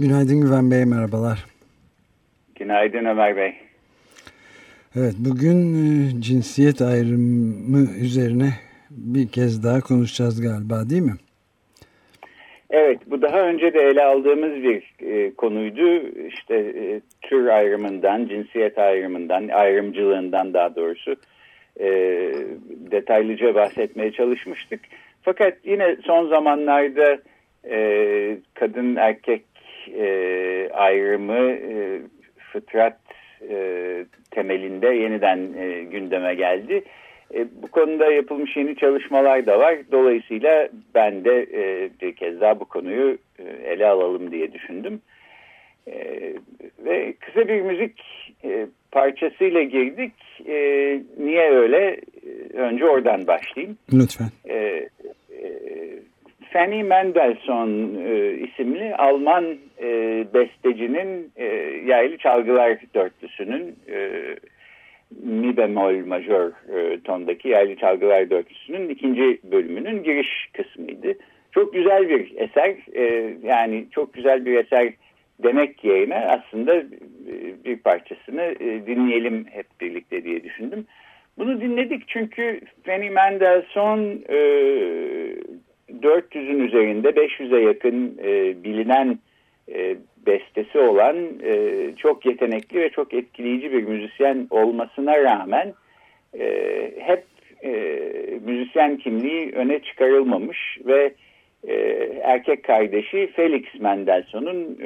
Günaydın Güven Bey, merhabalar. Günaydın Ömer Bey. Evet, bugün e, cinsiyet ayrımı üzerine bir kez daha konuşacağız galiba değil mi? Evet, bu daha önce de ele aldığımız bir e, konuydu. İşte e, tür ayrımından, cinsiyet ayrımından, ayrımcılığından daha doğrusu e, detaylıca bahsetmeye çalışmıştık. Fakat yine son zamanlarda e, kadın erkek e, ayrımı e, fıtrat e, temelinde yeniden e, gündeme geldi. E, bu konuda yapılmış yeni çalışmalar da var. Dolayısıyla ben de e, bir kez daha bu konuyu e, ele alalım diye düşündüm. E, ve kısa bir müzik e, parçasıyla girdik. E, niye öyle? E, önce oradan başlayayım. Lütfen. E, e, Fanny Mendelssohn e, isimli Alman e, bestecinin e, yaylı çalgılar dörtlüsünün e, mi bemol majör e, tondaki yaylı çalgılar dörtlüsünün ikinci bölümünün giriş kısmıydı. Çok güzel bir eser e, yani çok güzel bir eser demek yerine aslında e, bir parçasını e, dinleyelim hep birlikte diye düşündüm. Bunu dinledik çünkü Fanny Mendelssohn e, 400'ün üzerinde 500'e yakın e, bilinen e, bestesi olan e, çok yetenekli ve çok etkileyici bir müzisyen olmasına rağmen e, hep müzisyen kimliği öne çıkarılmamış ve erkek kardeşi Felix Mendelssohn'un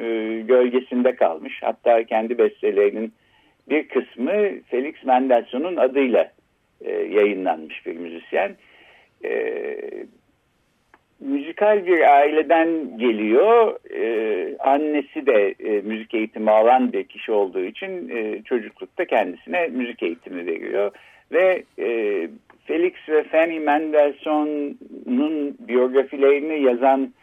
gölgesinde kalmış. Hatta kendi bestelerinin bir kısmı Felix Mendelssohn'un adıyla yayınlanmış bir müzisyen. E, müzikal bir aileden geliyor. Ee, annesi de e, müzik eğitimi alan bir kişi olduğu için e, çocuklukta kendisine müzik eğitimi veriyor. Ve e, Felix ve Fanny Mendelssohn'un biyografilerini yazan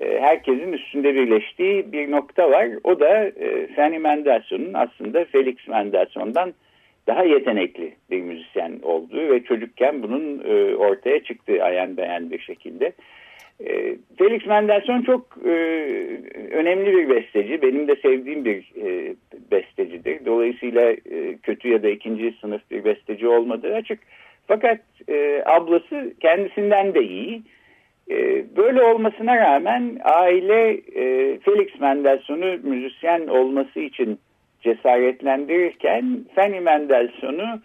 e, herkesin üstünde birleştiği bir nokta var. O da e, Fanny Mendelssohn'un aslında Felix Mendelssohn'dan daha yetenekli bir müzisyen olduğu ve çocukken bunun e, ortaya çıktığı ayan beğen bir şekilde. E, Felix Mendelssohn çok e, önemli bir besteci. Benim de sevdiğim bir e, bestecidir. Dolayısıyla e, kötü ya da ikinci sınıf bir besteci olmadığı açık. Fakat e, ablası kendisinden de iyi. E, böyle olmasına rağmen aile e, Felix Mendelssohn'u müzisyen olması için cesaretlendirirken Fanny Mendelssohn'u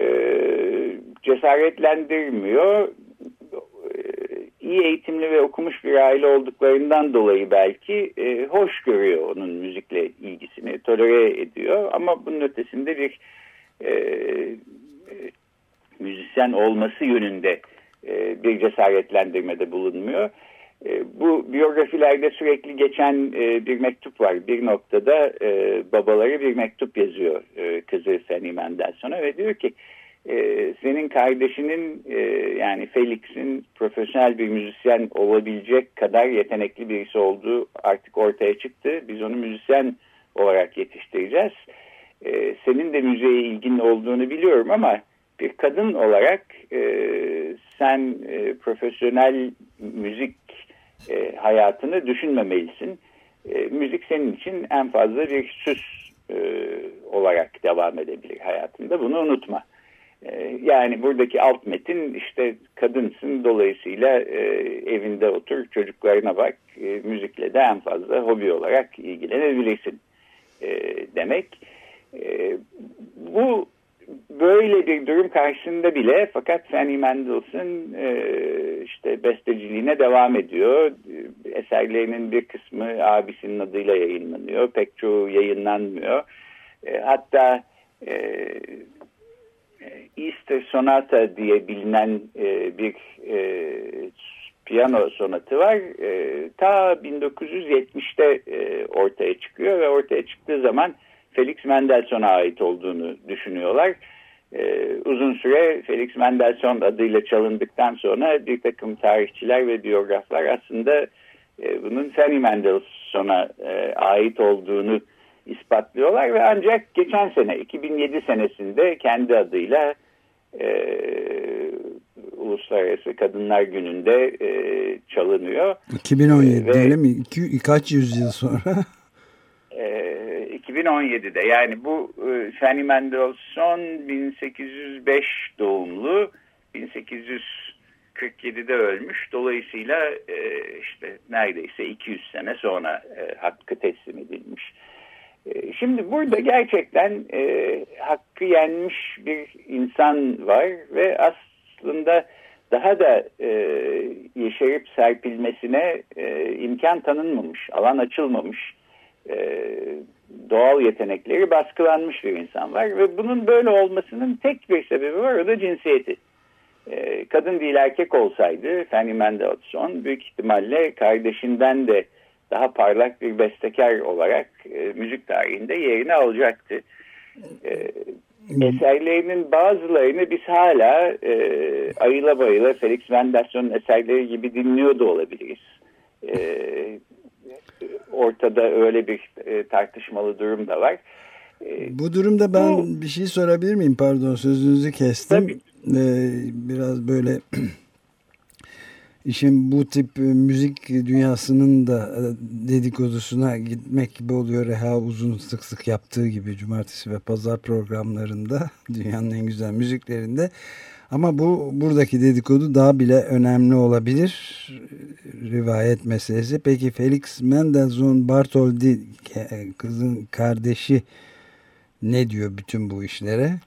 e, cesaretlendirmiyor iyi eğitimli ve okumuş bir aile olduklarından dolayı belki e, hoş görüyor onun müzikle ilgisini, tolere ediyor. Ama bunun ötesinde bir e, e, müzisyen olması yönünde e, bir cesaretlendirmede bulunmuyor. E, bu biyografilerde sürekli geçen e, bir mektup var. Bir noktada e, babaları bir mektup yazıyor e, kızı Fanny Mendelssohn'a ve diyor ki e, senin kardeşinin e, yani Felix'in profesyonel bir müzisyen olabilecek kadar yetenekli birisi olduğu artık ortaya çıktı. Biz onu müzisyen olarak yetiştireceğiz. E, senin de müziğe ilgin olduğunu biliyorum ama bir kadın olarak e, sen e, profesyonel müzik e, hayatını düşünmemelisin. E, müzik senin için en fazla bir süs e, olarak devam edebilir hayatında. Bunu unutma yani buradaki alt metin işte kadınsın dolayısıyla e, evinde otur çocuklarına bak e, müzikle de en fazla hobi olarak ilgilenebilirsin e, demek. E, bu böyle bir durum karşısında bile fakat Fanny Mendelssohn e, işte besteciliğine devam ediyor. Eserlerinin bir kısmı abisinin adıyla yayınlanıyor. Pek çoğu yayınlanmıyor. E, hatta e, Easter Sonata diye bilinen e, bir e, piyano sonatı var. E, ta 1970'te e, ortaya çıkıyor ve ortaya çıktığı zaman Felix Mendelssohn'a ait olduğunu düşünüyorlar. Ee, uzun süre Felix Mendelssohn adıyla çalındıktan sonra bir takım tarihçiler ve biyograflar aslında e, bunun Fanny Mendelssohn'a e, ait olduğunu ispatlıyorlar ve ancak geçen sene 2007 senesinde kendi adıyla e, Uluslararası Kadınlar Günü'nde e, çalınıyor. 2017 ve, öyle mi? İki, kaç yüzyıl sonra? 2017'de yani bu e, Fanny Mendelssohn 1805 doğumlu 1847'de ölmüş. Dolayısıyla e, işte neredeyse 200 sene sonra e, hakkı teslim edilmiş. E, şimdi burada gerçekten e, hakkı yenmiş bir insan var ve aslında daha da e, yeşerip serpilmesine e, imkan tanınmamış, alan açılmamış e, doğal yetenekleri baskılanmış bir insan var ve bunun böyle olmasının tek bir sebebi var o da cinsiyeti. E, kadın değil erkek olsaydı Fanny Mendelssohn büyük ihtimalle kardeşinden de daha parlak bir bestekar olarak e, müzik tarihinde yerini alacaktı. E, eserlerinin bazılarını biz hala e, ayıla bayıla Felix Mendelssohn'un eserleri gibi dinliyor da olabiliriz. E, ortada öyle bir e, tartışmalı durum da var. E, bu durumda ben bu, bir şey sorabilir miyim? Pardon sözünüzü kestim. Tabii. Ee, biraz böyle işin bu tip müzik dünyasının da e, dedikodusuna gitmek gibi oluyor. Reha Uzun sık sık yaptığı gibi cumartesi ve pazar programlarında dünyanın en güzel müziklerinde. Ama bu buradaki dedikodu daha bile önemli olabilir. Rivayet meselesi. Peki Felix Mendelssohn Bartholdi kızın kardeşi ne diyor bütün bu işlere?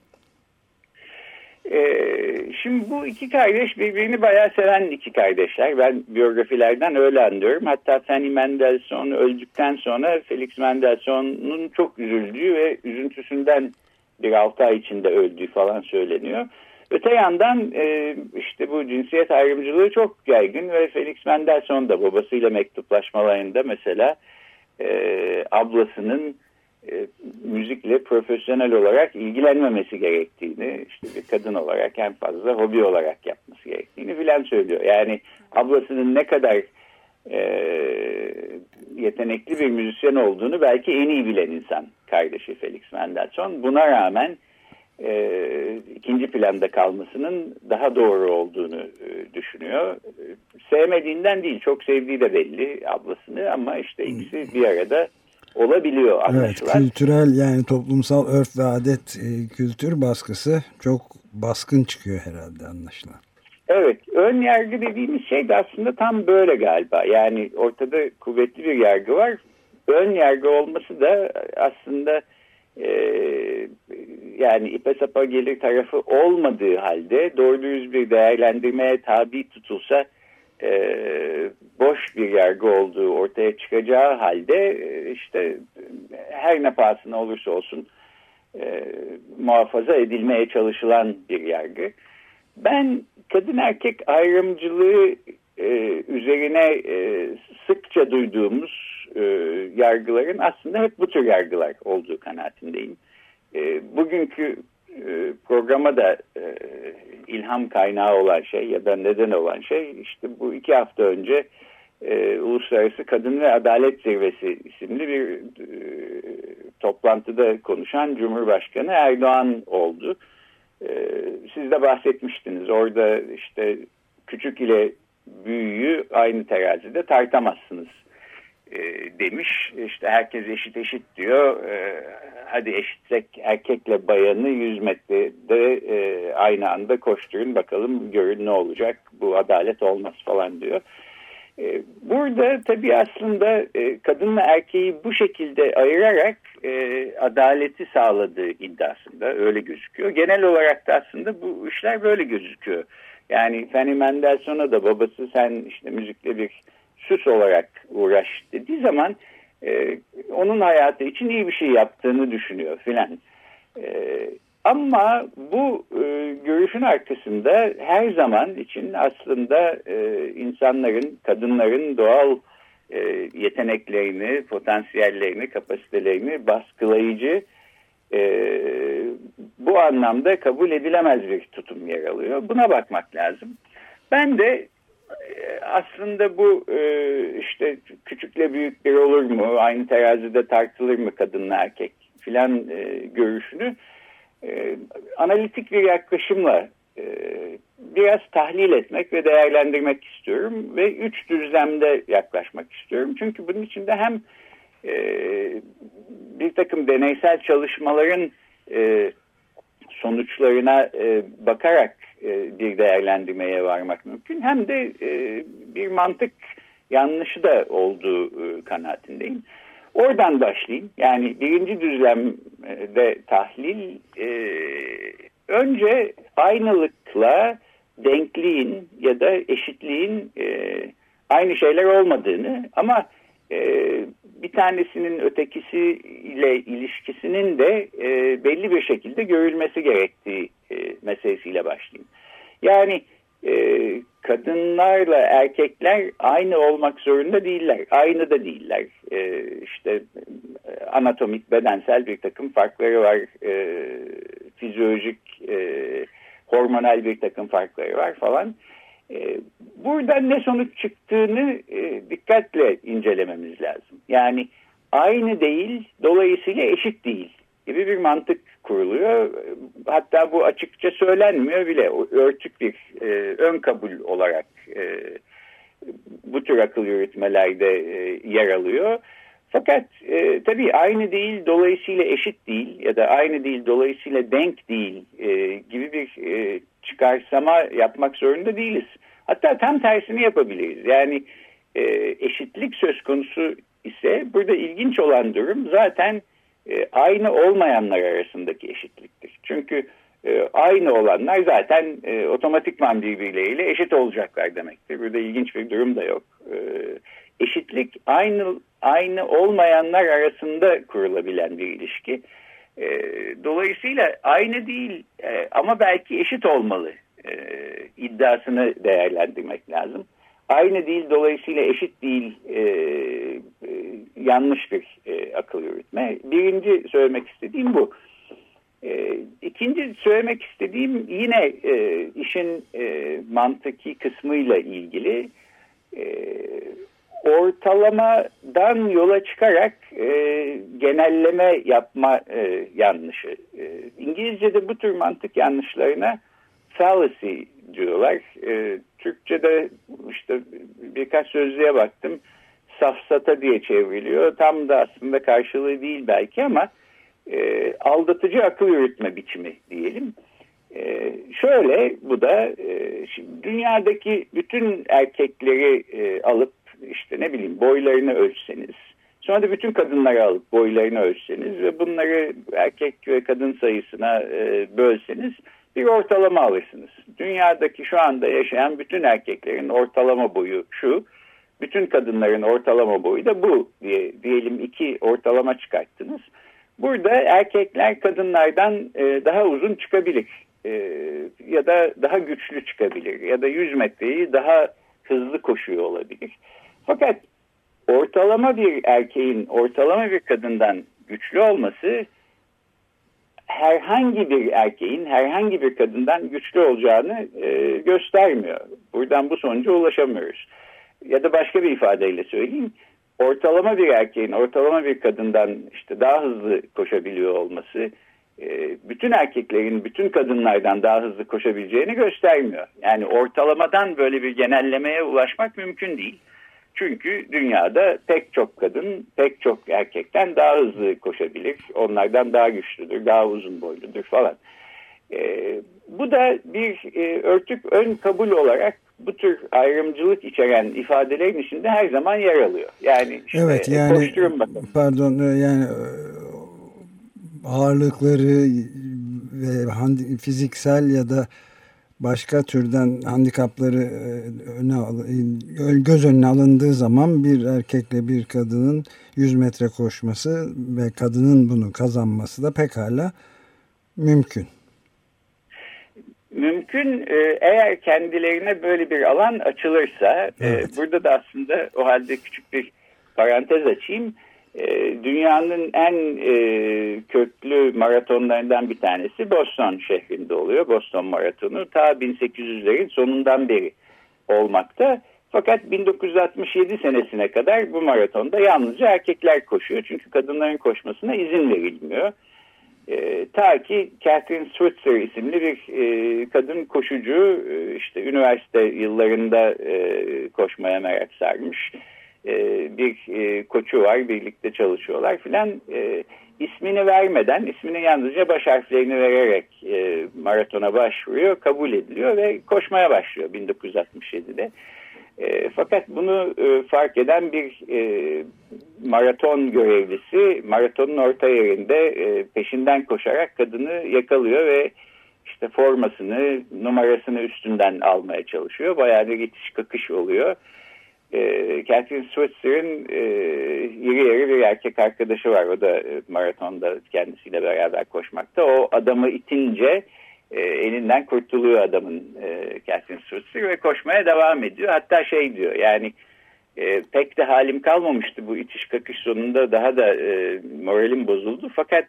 Ee, şimdi bu iki kardeş birbirini bayağı seven iki kardeşler. Ben biyografilerden öyle anlıyorum. Hatta Fanny Mendelssohn öldükten sonra Felix Mendelssohn'un çok üzüldüğü ve üzüntüsünden bir altı ay içinde öldüğü falan söyleniyor. Öte yandan e, işte bu cinsiyet ayrımcılığı çok yaygın ve Felix Mendelssohn da babasıyla mektuplaşmalarında mesela e, ablasının e, müzikle profesyonel olarak ilgilenmemesi gerektiğini, işte bir kadın olarak en fazla hobi olarak yapması gerektiğini filan söylüyor. Yani ablasının ne kadar e, yetenekli bir müzisyen olduğunu belki en iyi bilen insan kardeşi Felix Mendelssohn. Buna rağmen e, ikinci planda kalmasının daha doğru olduğunu e, düşünüyor. Sevmediğinden değil, çok sevdiği de belli ablasını ama işte ikisi bir arada olabiliyor anlaşılan. Evet, kültürel yani toplumsal örf ve adet e, kültür baskısı çok baskın çıkıyor herhalde anlaşılan. Evet, ön yargı dediğimiz şey de aslında tam böyle galiba. Yani ortada kuvvetli bir yargı var. Ön yargı olması da aslında e, yani ipe sapa gelir tarafı olmadığı halde doğru düz bir değerlendirmeye tabi tutulsa e, boş bir yargı olduğu ortaya çıkacağı halde e, işte her ne pahasına olursa olsun e, muhafaza edilmeye çalışılan bir yargı. Ben kadın erkek ayrımcılığı e, üzerine e, sıkça duyduğumuz e, yargıların aslında hep bu tür yargılar olduğu kanaatindeyim. E, bugünkü e, programa da e, ilham kaynağı olan şey ya da neden olan şey işte bu iki hafta önce e, Uluslararası Kadın ve Adalet Zirvesi isimli bir toplantıda konuşan Cumhurbaşkanı Erdoğan oldu. E, siz de bahsetmiştiniz orada işte küçük ile büyüğü aynı terazide tartamazsınız e, demiş. İşte herkes eşit eşit diyor. E, hadi eşitsek erkekle bayanı 100 metrede e, aynı anda koşturun bakalım görün ne olacak bu adalet olmaz falan diyor. Burada tabii aslında kadınla erkeği bu şekilde ayırarak adaleti sağladığı iddiasında öyle gözüküyor. Genel olarak da aslında bu işler böyle gözüküyor. Yani Fanny Mendelssohn'a da babası sen işte müzikle bir süs olarak uğraş dediği zaman e, onun hayatı için iyi bir şey yaptığını düşünüyor filan. E, ama bu e, görüşün arkasında her zaman için aslında e, insanların, kadınların doğal e, yeteneklerini, potansiyellerini, kapasitelerini baskılayıcı e, bu anlamda kabul edilemez bir tutum yer alıyor. Buna bakmak lazım. Ben de aslında bu e, işte küçükle büyük bir olur mu, aynı terazide tartılır mı kadınla erkek filan e, görüşünü analitik bir yaklaşımla biraz tahlil etmek ve değerlendirmek istiyorum ve üç düzlemde yaklaşmak istiyorum. Çünkü bunun içinde hem bir takım deneysel çalışmaların sonuçlarına bakarak e, bir değerlendirmeye varmak mümkün. Hem de e, bir mantık yanlışı da olduğu e, kanaatindeyim. Oradan başlayayım. Yani birinci düzlemde tahlil önce aynılıkla denkliğin ya da eşitliğin aynı şeyler olmadığını ama bir tanesinin ötekisiyle ilişkisinin de belli bir şekilde görülmesi gerektiği meselesiyle başlayayım. Yani e, kadınlarla erkekler aynı olmak zorunda değiller. Aynı da değiller. E, işte e, anatomik, bedensel bir takım farkları var. E, fizyolojik, e, hormonal bir takım farkları var falan. E, buradan ne sonuç çıktığını e, dikkatle incelememiz lazım. Yani aynı değil, dolayısıyla eşit değil gibi bir mantık kuruluyor. Hatta bu açıkça söylenmiyor bile. Örtük bir e, ön kabul olarak e, bu tür akıl yürütmelerde e, yer alıyor. Fakat e, tabii aynı değil dolayısıyla eşit değil ya da aynı değil dolayısıyla denk değil e, gibi bir e, çıkarsama yapmak zorunda değiliz. Hatta tam tersini yapabiliriz. Yani e, eşitlik söz konusu ise burada ilginç olan durum zaten e, aynı olmayanlar arasındaki eşitliktir. Çünkü e, aynı olanlar zaten e, otomatikman birbirleriyle eşit olacaklar demektir. Burada ilginç bir durum da yok. E, eşitlik aynı aynı olmayanlar arasında kurulabilen bir ilişki. E, dolayısıyla aynı değil e, ama belki eşit olmalı e, iddiasını değerlendirmek lazım aynı değil dolayısıyla eşit değil e, yanlış bir e, akıl yürütme. Birinci söylemek istediğim bu. E, ikinci söylemek istediğim yine e, işin e, mantıki kısmıyla ilgili e, ortalamadan yola çıkarak e, genelleme yapma e, yanlışı. E, İngilizce'de bu tür mantık yanlışlarına fallacy diyorlar. E, Türkçe'de işte birkaç sözlüğe baktım. Safsata diye çevriliyor. Tam da aslında karşılığı değil belki ama e, aldatıcı akıl yürütme biçimi diyelim. E, şöyle bu da e, şimdi dünyadaki bütün erkekleri e, alıp işte ne bileyim boylarını ölçseniz sonra da bütün kadınları alıp boylarını ölçseniz ve bunları erkek ve kadın sayısına e, bölseniz bir ortalama alırsınız. Dünyadaki şu anda yaşayan bütün erkeklerin ortalama boyu şu, bütün kadınların ortalama boyu da bu diye diyelim iki ortalama çıkarttınız. Burada erkekler kadınlardan e, daha uzun çıkabilir e, ya da daha güçlü çıkabilir ya da 100 metreyi daha hızlı koşuyor olabilir. Fakat ortalama bir erkeğin ortalama bir kadından güçlü olması herhangi bir erkeğin herhangi bir kadından güçlü olacağını e, göstermiyor. Buradan bu sonuca ulaşamıyoruz. Ya da başka bir ifadeyle söyleyeyim. Ortalama bir erkeğin ortalama bir kadından işte daha hızlı koşabiliyor olması e, bütün erkeklerin bütün kadınlardan daha hızlı koşabileceğini göstermiyor. Yani ortalamadan böyle bir genellemeye ulaşmak mümkün değil. Çünkü dünyada pek çok kadın pek çok erkekten daha hızlı koşabilir. Onlardan daha güçlüdür, daha uzun boyludur falan. E, bu da bir e, örtük ön kabul olarak bu tür ayrımcılık içeren ifadelerin içinde her zaman yer alıyor. Yani işte, evet yani pardon e, yani e, ağırlıkları ve fiziksel ya da başka türden handikapları e, öne göz önüne alındığı zaman bir erkekle bir kadının 100 metre koşması ve kadının bunu kazanması da pekala mümkün. Mümkün e, eğer kendilerine böyle bir alan açılırsa e, evet. burada da aslında o halde küçük bir parantez açayım. Dünyanın en köklü maratonlarından bir tanesi Boston şehrinde oluyor. Boston Maratonu ta 1800'lerin sonundan beri olmakta. Fakat 1967 senesine kadar bu maratonda yalnızca erkekler koşuyor. Çünkü kadınların koşmasına izin verilmiyor. E, ta ki Catherine Switzer isimli bir e, kadın koşucu e, işte üniversite yıllarında e, koşmaya merak sarmış. E, bir e, koçu var birlikte çalışıyorlar filan. E, ismini vermeden ismini yalnızca baş harflerini vererek e, maratona başvuruyor kabul ediliyor ve koşmaya başlıyor 1967'de. E, fakat bunu e, fark eden bir e, maraton görevlisi maratonun orta yerinde e, peşinden koşarak kadını yakalıyor ve işte formasını, numarasını üstünden almaya çalışıyor. Bayağı bir itiş kakış oluyor. E, Catherine Switzer'ın e, iri yarı bir erkek arkadaşı var. O da e, maratonda kendisiyle beraber koşmakta. O adamı itince e, elinden kurtuluyor adamın e, Catherine Switzer ve koşmaya devam ediyor. Hatta şey diyor yani e, pek de halim kalmamıştı bu itiş kakış sonunda daha da e, moralim bozuldu. Fakat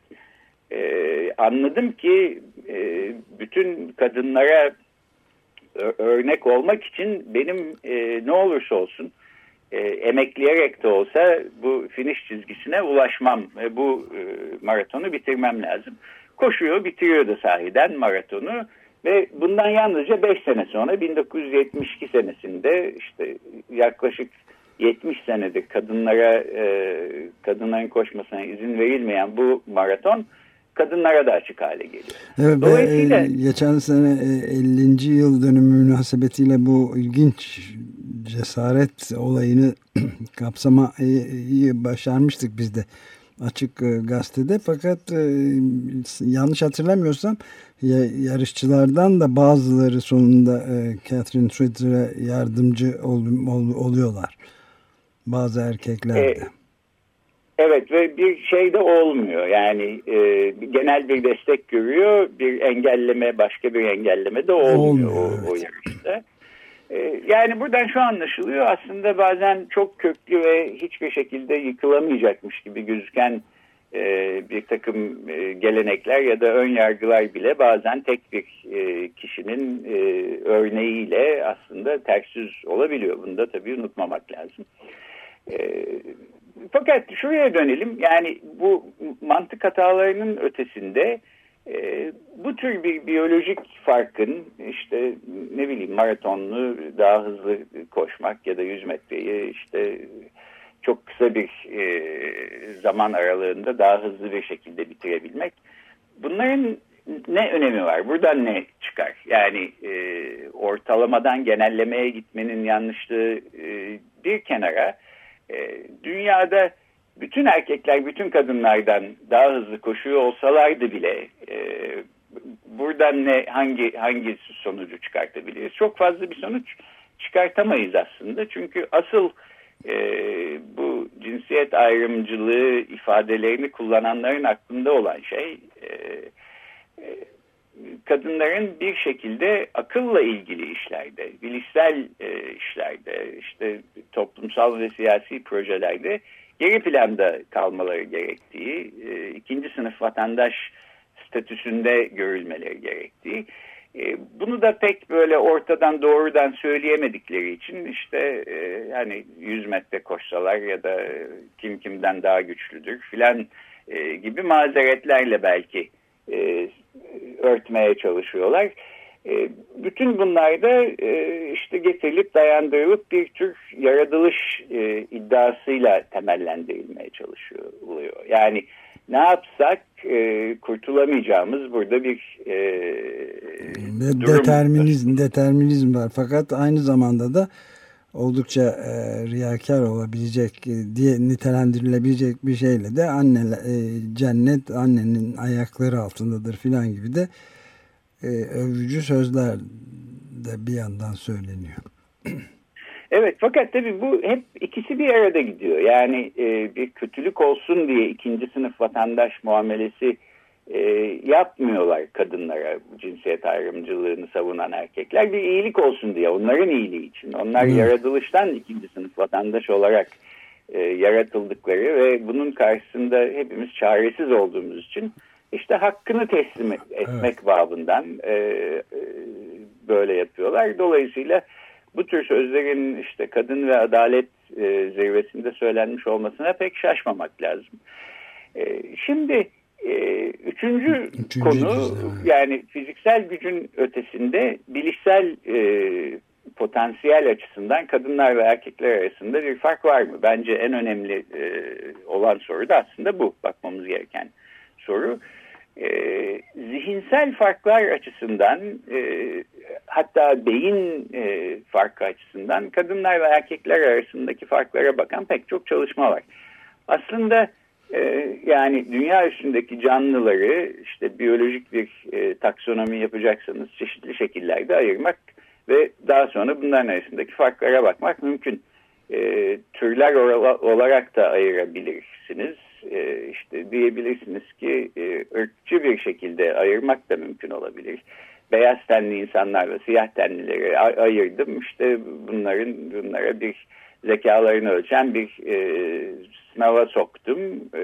e, anladım ki e, bütün kadınlara örnek olmak için benim e, ne olursa olsun e, emekleyerek de olsa bu finish çizgisine ulaşmam, e, bu e, maratonu bitirmem lazım. Koşuyor, bitiriyor da sahiden maratonu ve bundan yalnızca 5 sene sonra 1972 senesinde işte yaklaşık 70 senedir kadınlara e, kadınların koşmasına izin verilmeyen bu maraton kadınlara da açık hale geliyor. Evet, Dolayısıyla, e, geçen sene e, 50. yıl dönümü münasebetiyle bu ilginç cesaret olayını kapsamayı başarmıştık biz de açık e, gazetede fakat e, yanlış hatırlamıyorsam yarışçılardan da bazıları sonunda e, Catherine Switter'e yardımcı ol, ol, oluyorlar. Bazı erkekler de. E, evet ve bir şey de olmuyor. Yani e, genel bir destek görüyor. Bir engelleme başka bir engelleme de olmuyor, olmuyor o, evet. o yarışta. E, yani buradan şu anlaşılıyor aslında bazen çok köklü ve hiçbir şekilde yıkılamayacakmış gibi gözüken e, bir takım e, gelenekler ya da ön yargılar bile bazen tek bir e, kişinin örneğiyle aslında ters yüz olabiliyor. Bunu da tabii unutmamak lazım. Fakat şuraya dönelim. Yani bu mantık hatalarının ötesinde e, bu tür bir biyolojik farkın işte ne bileyim maratonlu daha hızlı koşmak ya da 100 metreyi işte çok kısa bir e, zaman aralığında daha hızlı bir şekilde bitirebilmek. Bunların ne önemi var? Buradan ne çıkar? Yani e, ortalamadan genellemeye gitmenin yanlışlığı e, bir kenara e, dünyada bütün erkekler bütün kadınlardan daha hızlı koşuyor olsalardı bile e, buradan ne hangi hangi sonucu çıkartabiliriz? Çok fazla bir sonuç çıkartamayız aslında. Çünkü asıl e, bu cinsiyet ayrımcılığı ifadelerini kullananların aklında olan şey e, e, kadınların bir şekilde akılla ilgili işlerde, bilişsel e, işlerde, işte toplumsal ve siyasi projelerde geri planda kalmaları gerektiği, e, ikinci sınıf vatandaş statüsünde görülmeleri gerektiği. E, bunu da pek böyle ortadan doğrudan söyleyemedikleri için işte e, hani 100 metre koşsalar ya da kim kimden daha güçlüdür filan e, gibi mazeretlerle belki e, örtmeye çalışıyorlar. E, bütün bunlar da e, işte getirilip dayandırılıp bir tür yaratılış e, iddiasıyla temellendirilmeye çalışılıyor. Yani ne yapsak e, kurtulamayacağımız burada bir e, durum. Determinizm, determinizm var. Fakat aynı zamanda da oldukça e, riyakar olabilecek e, diye nitelendirilebilecek bir şeyle de anne e, cennet annenin ayakları altındadır filan gibi de e, övücü sözler de bir yandan söyleniyor. Evet fakat tabii bu hep ikisi bir arada gidiyor. Yani e, bir kötülük olsun diye ikinci sınıf vatandaş muamelesi e, yapmıyorlar kadınlara cinsiyet ayrımcılığını savunan erkekler. Bir iyilik olsun diye onların iyiliği için. Onlar hmm. yaratılıştan ikinci sınıf vatandaş olarak e, yaratıldıkları ve bunun karşısında hepimiz çaresiz olduğumuz için işte hakkını teslim etmek evet. babından e, e, böyle yapıyorlar. Dolayısıyla bu tür sözlerin işte kadın ve adalet e, zirvesinde söylenmiş olmasına pek şaşmamak lazım. E, şimdi e, üçüncü, üçüncü konu düzleme. yani fiziksel gücün ötesinde bilişsel e, potansiyel açısından kadınlar ve erkekler arasında bir fark var mı? Bence en önemli e, olan soru da aslında bu bakmamız gereken soru. E, zihinsel farklar açısından e, hatta beyin e, farkı açısından kadınlar ve erkekler arasındaki farklara bakan pek çok çalışma var. Aslında e, yani dünya üstündeki canlıları işte biyolojik bir e, taksonomi yapacaksanız çeşitli şekillerde ayırmak ve daha sonra bunların arasındaki farklara bakmak mümkün. E, türler olarak da ayırabilirsiniz. E, işte diyebilirsiniz ki e, ırkçı bir şekilde ayırmak da mümkün olabilir beyaz tenli insanlarla siyah tenlileri ayırdım. İşte bunların bunlara bir zekalarını ölçen bir e, sınava soktum e,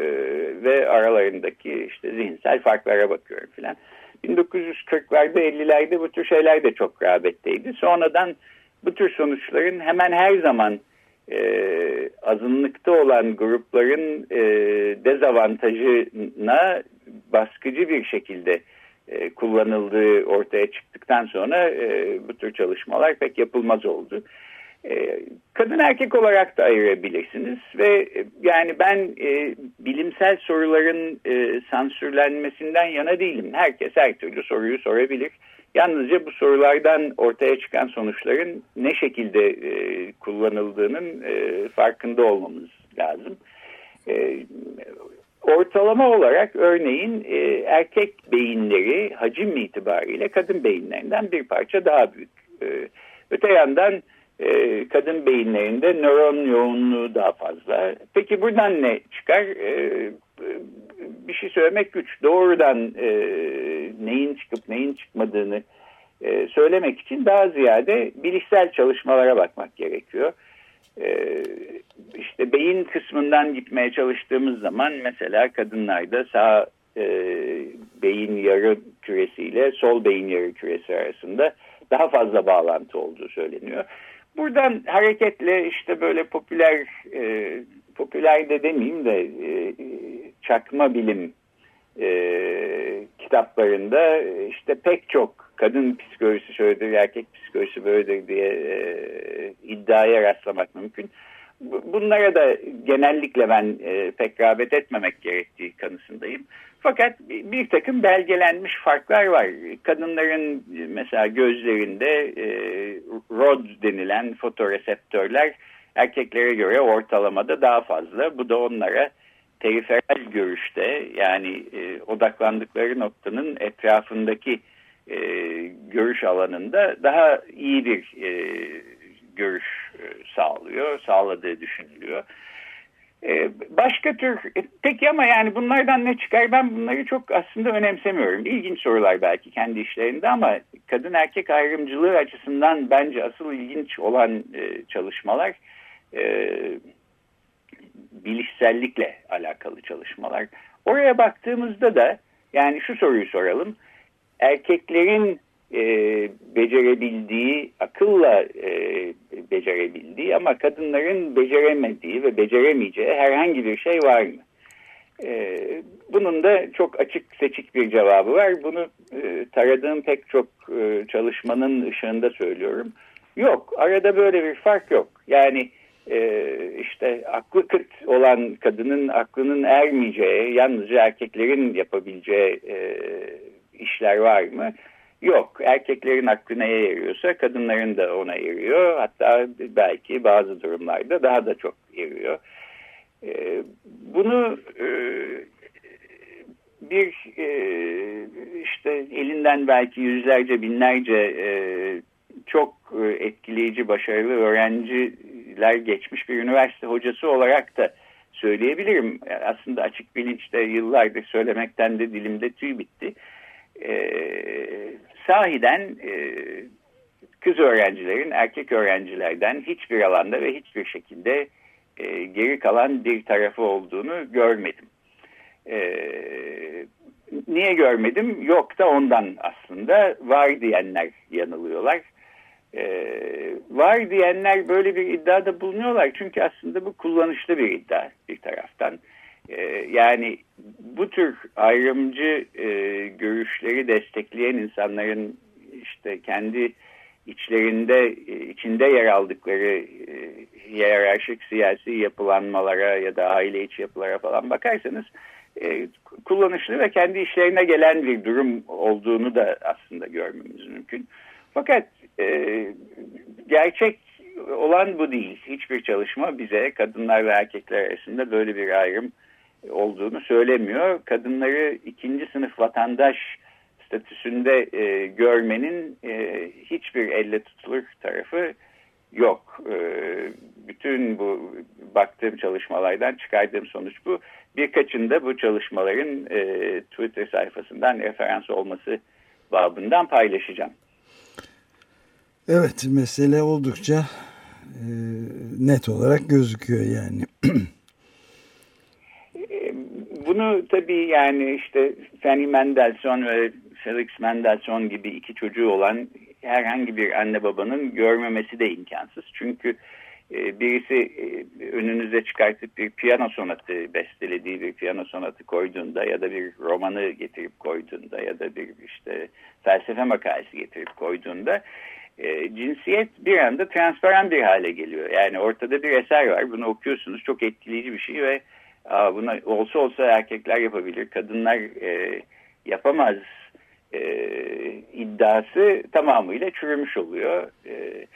ve aralarındaki işte zihinsel farklara bakıyorum filan. 1940'larda 50'lerde bu tür şeyler de çok rağbetteydi. Sonradan bu tür sonuçların hemen her zaman e, azınlıkta olan grupların e, dezavantajına baskıcı bir şekilde e, kullanıldığı ortaya çıktıktan sonra e, bu tür çalışmalar pek yapılmaz oldu. E, kadın erkek olarak da ayırabilirsiniz ve e, yani ben e, bilimsel soruların e, sansürlenmesinden yana değilim. Herkes her türlü soruyu sorabilir. Yalnızca bu sorulardan ortaya çıkan sonuçların ne şekilde e, kullanıldığının e, farkında olmamız lazım. E, Ortalama olarak örneğin e, erkek beyinleri hacim itibariyle kadın beyinlerinden bir parça daha büyük. E, öte yandan e, kadın beyinlerinde nöron yoğunluğu daha fazla. Peki buradan ne çıkar? E, bir şey söylemek güç. Doğrudan e, neyin çıkıp neyin çıkmadığını söylemek için daha ziyade bilişsel çalışmalara bakmak gerekiyor. E, işte beyin kısmından gitmeye çalıştığımız zaman mesela kadınlarda sağ beyin yarı küresiyle sol beyin yarı küresi arasında daha fazla bağlantı olduğu söyleniyor. Buradan hareketle işte böyle popüler e, popüler de demeyeyim de e, çakma bilim e, kitaplarında işte pek çok kadın psikolojisi şöyledir, erkek psikolojisi böyledir diye e, iddiaya rastlamak mümkün bunlara da genellikle ben e, pek rağbet etmemek gerektiği kanısındayım. Fakat bir takım belgelenmiş farklar var. Kadınların mesela gözlerinde e, ROD denilen fotoreseptörler erkeklere göre ortalamada daha fazla. Bu da onlara periferal görüşte yani e, odaklandıkları noktanın etrafındaki e, görüş alanında daha iyi bir e, görüş e, sağlıyor, sağladığı düşünülüyor. E, başka tür, e, peki ama yani bunlardan ne çıkar? Ben bunları çok aslında önemsemiyorum. İlginç sorular belki kendi işlerinde ama kadın erkek ayrımcılığı açısından bence asıl ilginç olan çalışmalar bilişsellikle alakalı çalışmalar. Oraya baktığımızda da yani şu soruyu soralım. Erkeklerin e, becerebildiği, akılla e, becerebildiği ama kadınların beceremediği ve beceremeyeceği herhangi bir şey var mı? E, bunun da çok açık seçik bir cevabı var. Bunu e, taradığım pek çok e, çalışmanın ışığında söylüyorum. Yok, arada böyle bir fark yok. Yani e, işte aklı kıt olan kadının aklının ermeyeceği, yalnızca erkeklerin yapabileceği e, işler var mı? Yok. Erkeklerin aklı neye eriyorsa kadınların da ona eriyor. Hatta belki bazı durumlarda daha da çok eriyor. E, bunu e, bir e, işte elinden belki yüzlerce binlerce e, çok etkileyici başarılı öğrenciler geçmiş bir üniversite hocası olarak da söyleyebilirim. Aslında açık bilinçte yıllardır söylemekten de dilimde tüy bitti. E, sahiden e, kız öğrencilerin erkek öğrencilerden hiçbir alanda ve hiçbir şekilde e, geri kalan bir tarafı olduğunu görmedim. E, niye görmedim? Yok da ondan aslında var diyenler yanılıyorlar. Ee, var diyenler böyle bir iddiada bulunuyorlar. Çünkü aslında bu kullanışlı bir iddia bir taraftan. Ee, yani bu tür ayrımcı e, görüşleri destekleyen insanların işte kendi içlerinde e, içinde yer aldıkları e, hiyerarşik siyasi yapılanmalara ya da aile içi yapılara falan bakarsanız e, kullanışlı ve kendi işlerine gelen bir durum olduğunu da aslında görmemiz mümkün. Fakat e, gerçek olan bu değil. Hiçbir çalışma bize kadınlar ve erkekler arasında böyle bir ayrım olduğunu söylemiyor. Kadınları ikinci sınıf vatandaş statüsünde e, görmenin e, hiçbir elle tutulur tarafı yok. E, bütün bu baktığım çalışmalardan çıkardığım sonuç bu. Birkaçında bu çalışmaların e, Twitter sayfasından referans olması babından paylaşacağım. Evet mesele oldukça e, net olarak gözüküyor yani. Bunu tabii yani işte Fanny Mendelssohn ve Felix Mendelssohn gibi iki çocuğu olan herhangi bir anne babanın görmemesi de imkansız. Çünkü e, birisi e, önünüze çıkartıp bir piyano sonatı bestelediği bir piyano sonatı koyduğunda ya da bir romanı getirip koyduğunda ya da bir işte felsefe makalesi getirip koyduğunda e, cinsiyet bir anda transparan bir hale geliyor. Yani ortada bir eser var bunu okuyorsunuz çok etkileyici bir şey ve buna olsa olsa erkekler yapabilir kadınlar e, yapamaz e, iddiası tamamıyla çürümüş oluyor. E,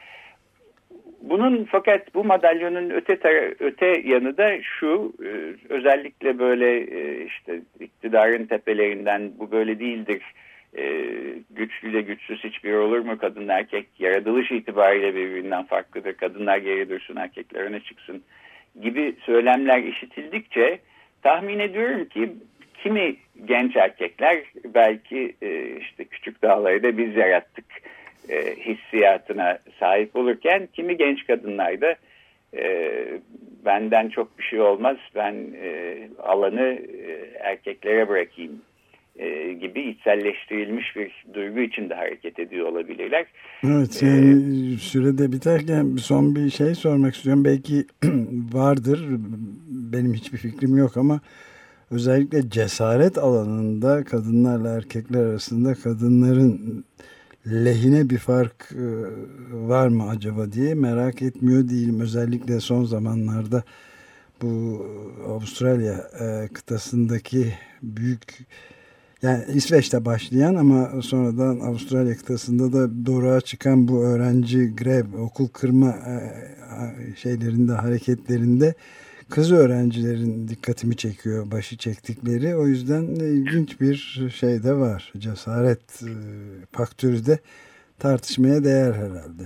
bunun fakat bu madalyonun öte öte yanı da şu e, özellikle böyle e, işte iktidarın tepelerinden bu böyle değildir. E, güçlüyle güçsüz hiçbir olur mu? Kadın erkek yaratılış itibariyle birbirinden farklıdır. Kadınlar geri dursun erkekler öne çıksın gibi söylemler işitildikçe tahmin ediyorum ki kimi genç erkekler belki e, işte küçük dağları da biz yarattık e, hissiyatına sahip olurken kimi genç kadınlar da e, benden çok bir şey olmaz ben e, alanı e, erkeklere bırakayım e, gibi içselleştirilmiş bir duygu içinde hareket ediyor olabilirler. Evet yani ee, sürede biterken son bir şey sormak istiyorum. Belki vardır benim hiçbir fikrim yok ama özellikle cesaret alanında kadınlarla erkekler arasında kadınların lehine bir fark e, var mı acaba diye merak etmiyor değilim. Özellikle son zamanlarda bu Avustralya e, kıtasındaki büyük yani İsveç'te başlayan ama sonradan Avustralya kıtasında da doğruğa çıkan bu öğrenci grev, okul kırma e, şeylerinde, hareketlerinde kız öğrencilerin dikkatimi çekiyor başı çektikleri. O yüzden ilginç bir şey de var. Cesaret e, faktörü de tartışmaya değer herhalde.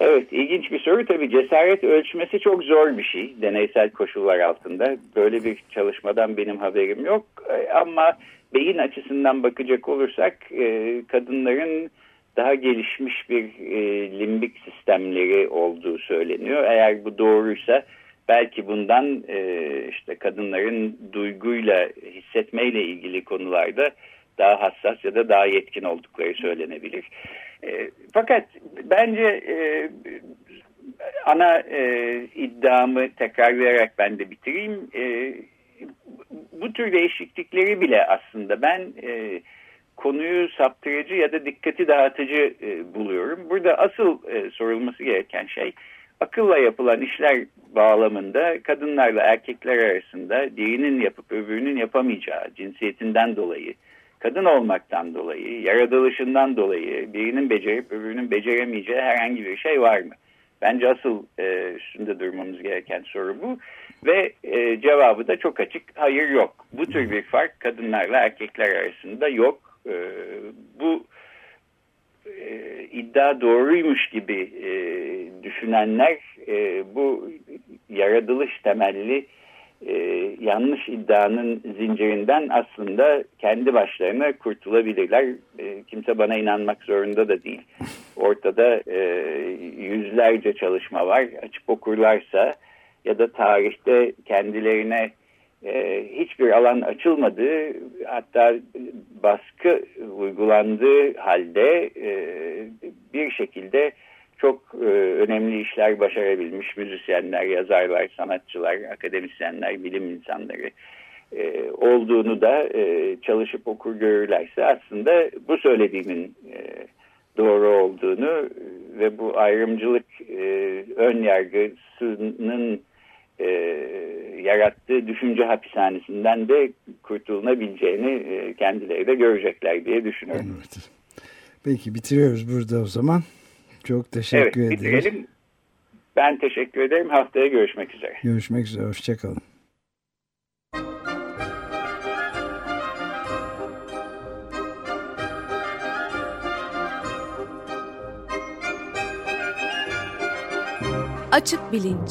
Evet ilginç bir soru tabii cesaret ölçmesi çok zor bir şey deneysel koşullar altında. Böyle bir çalışmadan benim haberim yok e, ama beyin açısından bakacak olursak e, kadınların daha gelişmiş bir e, limbik sistemleri olduğu söyleniyor. Eğer bu doğruysa belki bundan e, işte kadınların duyguyla hissetmeyle ilgili konularda daha hassas ya da daha yetkin oldukları söylenebilir. E, fakat bence e, ana e, iddiamı tekrarlayarak ben de bitireyim. E, bu tür değişiklikleri bile aslında ben e, konuyu saptırıcı ya da dikkati dağıtıcı e, buluyorum. Burada asıl e, sorulması gereken şey akılla yapılan işler bağlamında kadınlarla erkekler arasında birinin yapıp öbürünün yapamayacağı cinsiyetinden dolayı, kadın olmaktan dolayı, yaratılışından dolayı birinin becerip öbürünün beceremeyeceği herhangi bir şey var mı? Bence asıl e, üstünde durmamız gereken soru bu. Ve e, cevabı da çok açık. Hayır yok. Bu tür bir fark kadınlarla erkekler arasında yok. E, bu e, iddia doğruymuş gibi e, düşünenler e, bu yaratılış temelli e, yanlış iddianın zincirinden aslında kendi başlarına kurtulabilirler. E, kimse bana inanmak zorunda da değil. Ortada e, yüzlerce çalışma var. Açıp okurlarsa ya da tarihte kendilerine e, hiçbir alan açılmadığı hatta baskı uygulandığı halde e, bir şekilde çok e, önemli işler başarabilmiş müzisyenler, yazarlar, sanatçılar, akademisyenler, bilim insanları e, olduğunu da e, çalışıp okur görürlerse aslında bu söylediğimin e, doğru olduğunu ve bu ayrımcılık e, ön yargısının e, yarattığı düşünce hapishanesinden de kurtulunabileceğini e, kendileri de görecekler diye düşünüyorum. Evet. Peki bitiriyoruz burada o zaman. Çok teşekkür evet, ederiz. Bitirelim. Ben teşekkür ederim. Haftaya görüşmek üzere. Görüşmek üzere. Hoşçakalın. Açık Bilinç